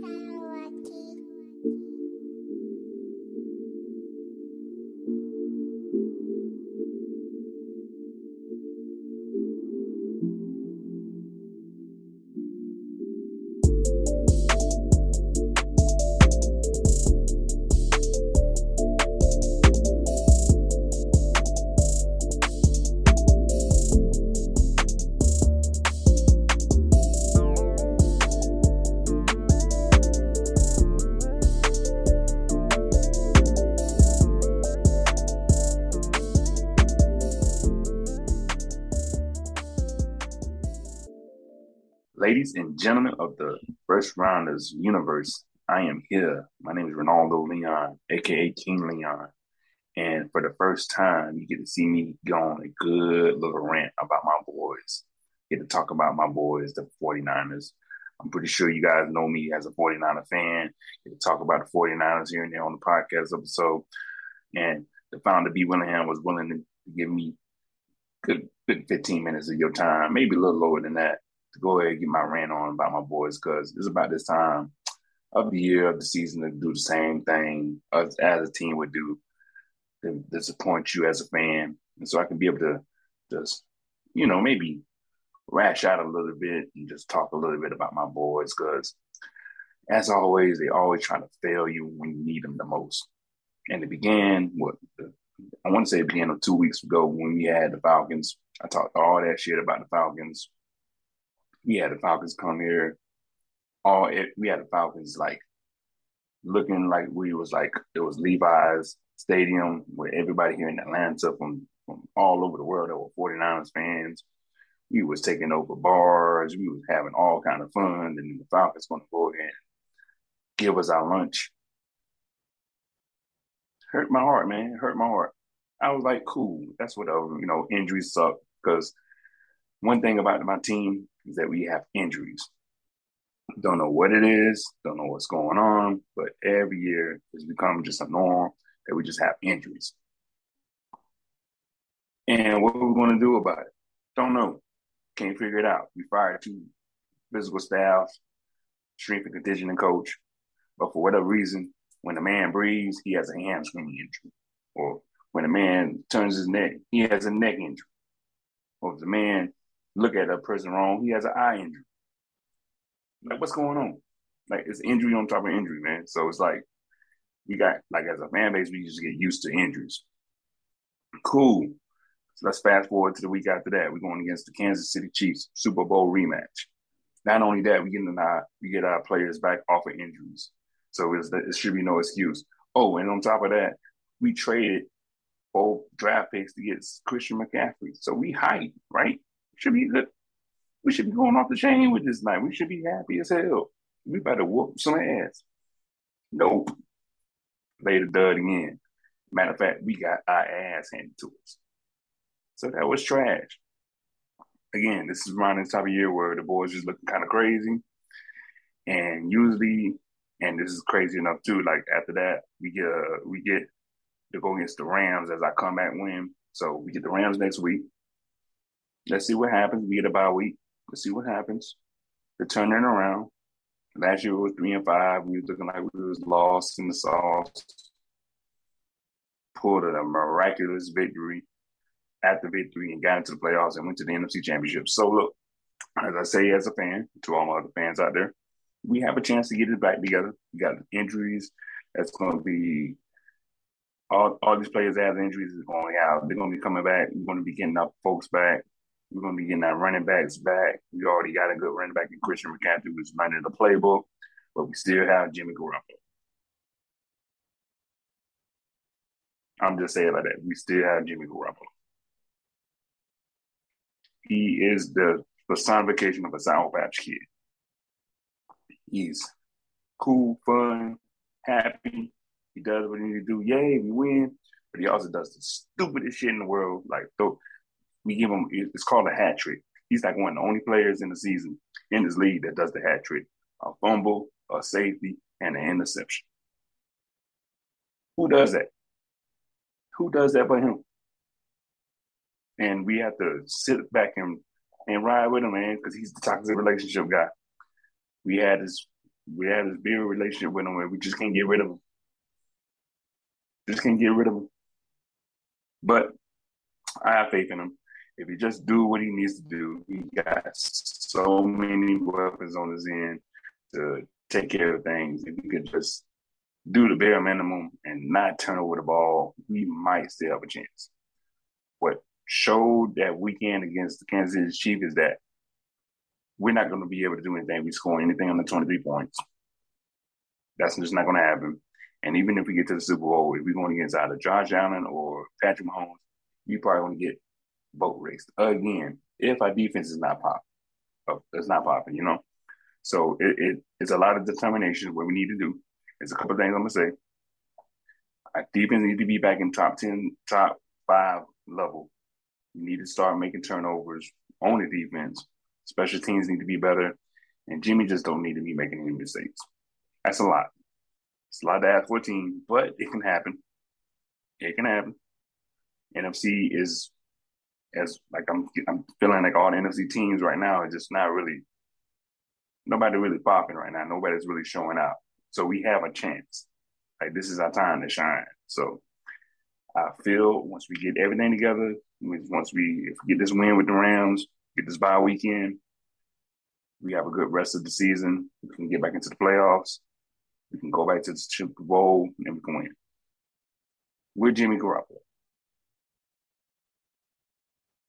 Kawaki. Ladies and gentlemen of the First Rounders universe, I am here. My name is Ronaldo Leon, aka King Leon. And for the first time, you get to see me go on a good little rant about my boys. Get to talk about my boys, the 49ers. I'm pretty sure you guys know me as a 49er fan. Get to talk about the 49ers here and there on the podcast episode. And the founder, B. Willingham, was willing to give me good, good 15 minutes of your time, maybe a little lower than that to go ahead and get my rant on about my boys because it's about this time of the year of the season to do the same thing as, as a team would do to disappoint you as a fan. And so I can be able to just, you know, maybe rash out a little bit and just talk a little bit about my boys because as always, they always try to fail you when you need them the most. And it began what I want to say it began two weeks ago when we had the Falcons. I talked all that shit about the Falcons we had the Falcons come here. All it, we had the Falcons like looking like we was like it was Levi's Stadium where everybody here in Atlanta from from all over the world that were 49ers fans. We was taking over bars. We was having all kind of fun. And the Falcons going to go ahead and give us our lunch. Hurt my heart, man. Hurt my heart. I was like, cool. That's what, uh, you know, injuries suck because one thing about my team is that we have injuries. Don't know what it is, don't know what's going on, but every year it's become just a norm that we just have injuries. And what are we going to do about it? Don't know. Can't figure it out. We fired two physical staff, strength and conditioning coach, but for whatever reason, when a man breathes, he has a hamstring injury. Or when a man turns his neck, he has a neck injury. Or if the man look at a person wrong. He has an eye injury. Like, what's going on? Like, it's injury on top of injury, man. So it's like, we got, like, as a fan base, we just get used to injuries. Cool. So let's fast forward to the week after that. We're going against the Kansas City Chiefs Super Bowl rematch. Not only that, we get our we get our players back off of injuries, so it should be no excuse. Oh, and on top of that, we traded both draft picks to get Christian McCaffrey, so we hype, right? Should be good. We should be going off the chain with this night. We should be happy as hell. We better whoop some ass. Nope. Later dud again. Matter of fact, we got our ass handed to us. So that was trash. Again, this is around this time of year where the boys just looking kind of crazy. And usually, and this is crazy enough too, like after that, we get uh, we get to go against the Rams as I come back win. So we get the Rams next week. Let's see what happens. We get a bye week. Let's see what happens. They're turning around. Last year it was three and five. We was looking like we was lost in the sauce. Pulled a miraculous victory at the victory and got into the playoffs and went to the NFC Championship. So look, as I say as a fan, to all my other fans out there, we have a chance to get it back together. We got injuries. That's going to be all, all these players have injuries is going out. They're going to be coming back. We're going to be getting our folks back. We're going to be getting our running backs back. We already got a good running back in Christian McCaffrey, who's running the playbook, but we still have Jimmy Garoppolo. I'm just saying like that. We still have Jimmy Garoppolo. He is the personification of a Sour Patch Kid. He's cool, fun, happy. He does what he needs to do. Yay, we win. But he also does the stupidest shit in the world, like throw, we give him it's called a hat trick. He's like one of the only players in the season in this league that does the hat trick: a fumble, a safety, and an interception. Who does that? Who does that but him? And we have to sit back and and ride with him, man, because he's the toxic relationship guy. We had this we had this big relationship with him where we just can't get rid of him. Just can't get rid of him. But I have faith in him. If he just do what he needs to do, he got so many weapons on his end to take care of things. If he could just do the bare minimum and not turn over the ball, we might still have a chance. What showed that weekend against the Kansas City Chiefs is that we're not going to be able to do anything. We score anything under 23 points. That's just not going to happen. And even if we get to the Super Bowl, if we're going against either Josh Allen or Patrick Mahomes, you probably going to get boat race again if our defense is not popping. Oh, it's not popping, you know. So it, it, it's a lot of determination. What we need to do. There's a couple things I'm gonna say. Our defense need to be back in top ten, top five level. We need to start making turnovers on the defense. Special teams need to be better, and Jimmy just don't need to be making any mistakes. That's a lot. It's a lot to ask for a team, but it can happen. It can happen. NFC is as like I'm I'm feeling like all the NFC teams right now are just not really nobody really popping right now. Nobody's really showing out. So we have a chance. Like this is our time to shine. So I feel once we get everything together, once we, we get this win with the Rams, get this bye weekend, we have a good rest of the season. We can get back into the playoffs. We can go back to the Super Bowl and we can win. With Jimmy Garoppolo.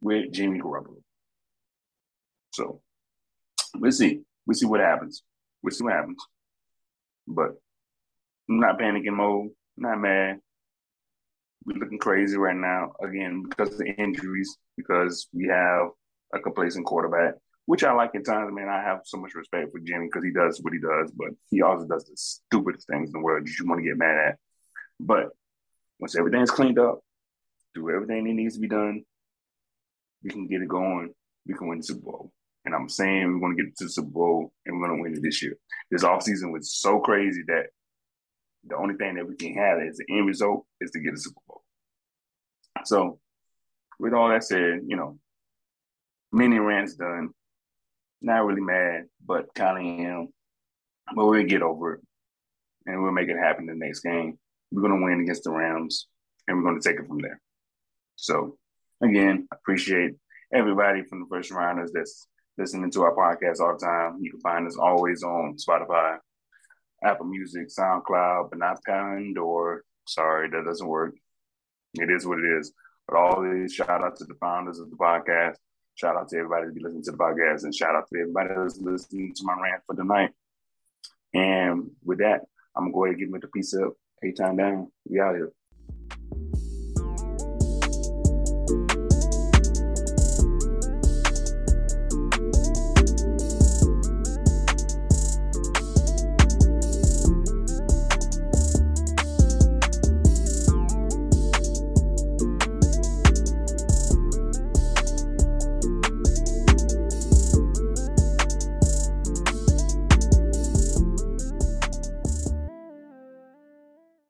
With Jimmy Garoppolo. So we'll see. We'll see what happens. We'll see what happens. But I'm not panicking mode. Not mad. We're looking crazy right now again because of the injuries. Because we have a complacent quarterback, which I like at times. Man, I have so much respect for Jimmy because he does what he does, but he also does the stupidest things in the world you want to get mad at. But once everything's cleaned up, do everything that needs to be done, we can get it going. We can win the Super Bowl. And I'm saying we're going to get to the Super Bowl and we're going to win it this year. This offseason was so crazy that the only thing that we can have as the end result is to get a Super Bowl. So, with all that said, you know, many rants done. Not really mad, but kind of am. But we'll get over it and we'll make it happen the next game. We're going to win against the Rams and we're going to take it from there. So, again, appreciate everybody from the first rounders that's listening to our podcast all the time. You can find us always on Spotify, Apple Music, SoundCloud, but not Pandora. Sorry, that doesn't work. It is what it is. But these shout out to the founders of the podcast. Shout out to everybody who be listening to the podcast, and shout out to everybody that's listening to my rant for tonight. And with that, I'm gonna go ahead and give me the peace up. A-Town down. We out here.